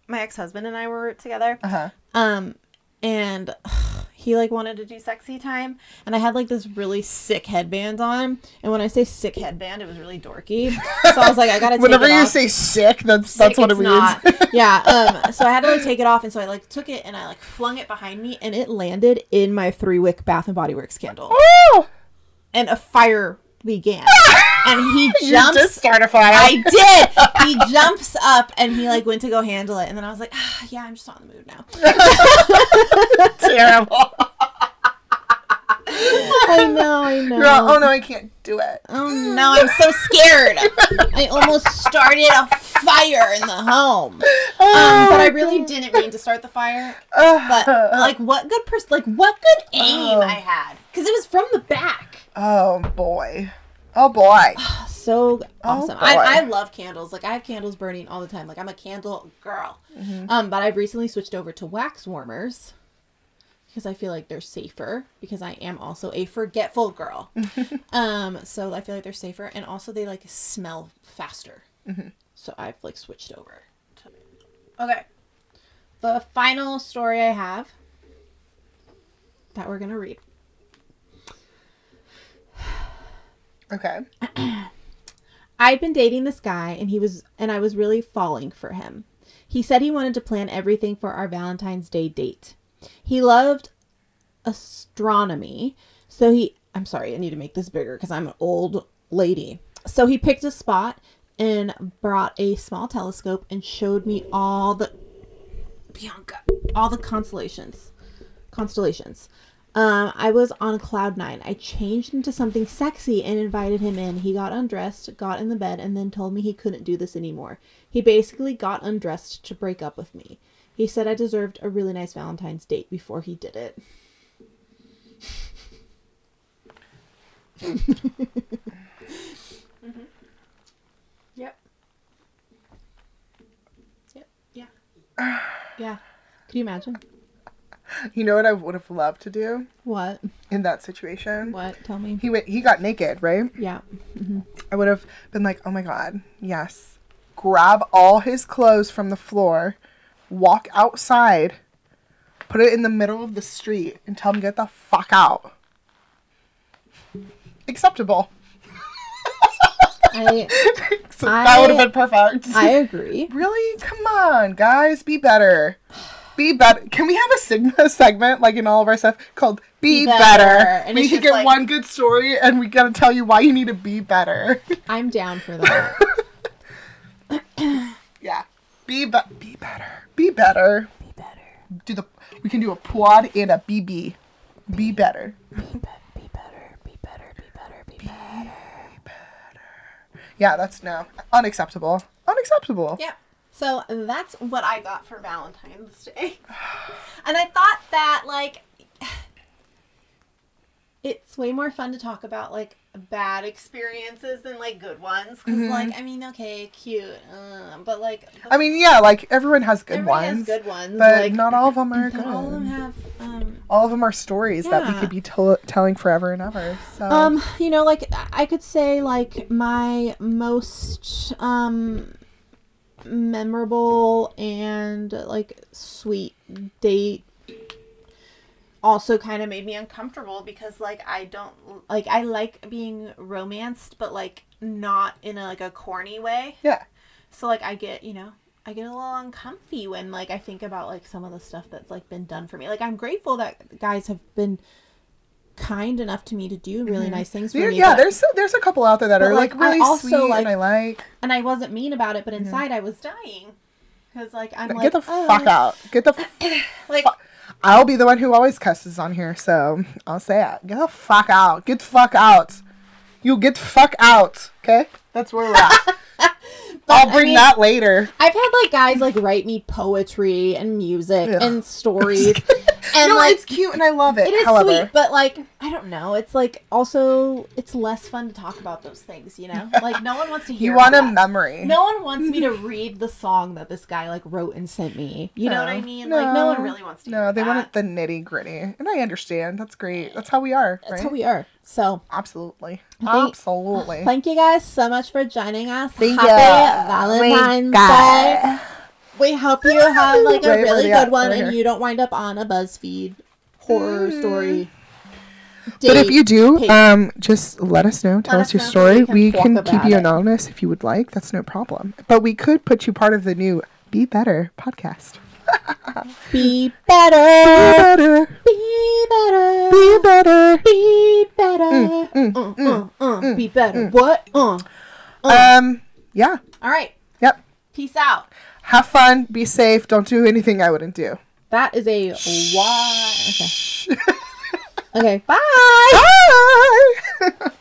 my ex-husband and I were together. Uh huh. Um, and he like wanted to do sexy time, and I had like this really sick headband on. And when I say sick headband, it was really dorky. So I was like, I gotta. Take Whenever it you off. say sick, that's Sick, that's what it means. yeah. Um. So I had to like take it off, and so I like took it and I like flung it behind me, and it landed in my three wick Bath and Body Works candle, oh, and a fire began. and he you jumps just start a fire. I did. He jumps up and he like went to go handle it, and then I was like, ah, "Yeah, I'm just not in the mood now." Terrible. I know, I know. All, oh no, I can't do it. Oh no, I'm so scared. I almost started a fire in the home. Um, but I really didn't mean to start the fire. But like, what good person? Like, what good aim Oh. I had? Because it was from the back. Oh boy. Oh boy. So awesome. I. I love candles. Like I have candles burning all the time. Like I'm a candle girl. Um, but I've recently switched over to wax warmers because I feel like they're safer. Because I am also a forgetful girl. um, so I feel like they're safer, and also they like smell faster. So I've like switched over. To... Okay. The final story I have that we're gonna read. Okay. I'd been dating this guy and he was and I was really falling for him. He said he wanted to plan everything for our Valentine's Day date. He loved astronomy, so he I'm sorry, I need to make this bigger cuz I'm an old lady. So he picked a spot and brought a small telescope and showed me all the Bianca, all the constellations. Constellations. Um, I was on cloud nine. I changed into something sexy and invited him in. He got undressed, got in the bed, and then told me he couldn't do this anymore. He basically got undressed to break up with me. He said I deserved a really nice Valentine's date before he did it. Yep. Yep. Yeah. Yeah. Could you imagine? You know what I would have loved to do What? in that situation? What? Tell me. He went. He got naked, right? Yeah. Mm-hmm. I would have been like, oh my god, yes. Grab all his clothes from the floor, walk outside, Put it in the middle of the street and tell him get the fuck out. Acceptable. I So that would have been perfect. I agree. really? Come on, guys, be better. Be better. Can we have a Sigma segment like in all of our stuff called "Be, Be Better"? Better. And we it's can just get like- one good story, and we gotta tell you why you need to be better. I'm down for that. yeah, be be be better. Be better. Be better. Do the we can do a quad and a BB. Be better. Be, be- be better. Be better. Be better. Be better. Yeah, that's no unacceptable. Unacceptable. Yeah. So that's what I got for Valentine's Day. And I thought that like it's way more fun to talk about like bad experiences than like good ones because Mhm. like I mean okay cute uh, but like I mean, yeah, like everyone has good everybody ones, has good ones but like not all of them are good. all of them have um all of them are stories that we could be tell telling forever and ever. So Um, you know, like I could say like my most um memorable and like sweet date also kind of made me uncomfortable because like I don't like I like being romanced but like not in a like a corny way. yeah, So like I get, you know, I get a little uncomfy when like I think about like some of the stuff that's like been done for me. Like I'm grateful that guys have been kind enough to me to do really mm-hmm. nice things for There- me. yeah. but- There's there's a couple out there that are like, like really also, sweet like- and I like. and I wasn't mean about it, but mm-hmm. inside I was dying because like I'm Get like the "Oh." fuck out. Get the. F- Like I'll be the one who always cusses on here, so I'll say it. Get the fuck out. Get the fuck out. You get the fuck out. Okay, that's where we're at. I'll I bring mean- that later. I've had like guys like write me poetry and music Ugh. and stories, and no, like it's cute and I love it. It is however, sweet, but like I don't know. It's like also it's less fun to talk about those things, you know. Like no one wants to hear. you want a that. memory. No one wants me to read the song that this guy like wrote and sent me. You know what I No. mean? Like no one really wants to. No, hear they that. want it the nitty gritty, and I understand. That's great. That's how we are, That's right? how we are. So Absolutely, Thank- absolutely. thank you guys so much for joining us. Thank Happy you. Valentine's Day. We hope you have like a Right, really good one Right and you don't wind up on a BuzzFeed horror story. But if you do, page. um, just let us know. Tell Let us your story. we can We can keep you it. anonymous if you would like. That's no problem. But we could put you part of the new Be Better podcast. Be Be better. Be better. Be better. Be better. mm, uh, uh, uh, be better. What? Uh. Um. Yeah. All right. Yep. Peace out. Have fun. Be safe. Don't do anything I wouldn't do. That is a why. Okay. Okay. Bye. Bye.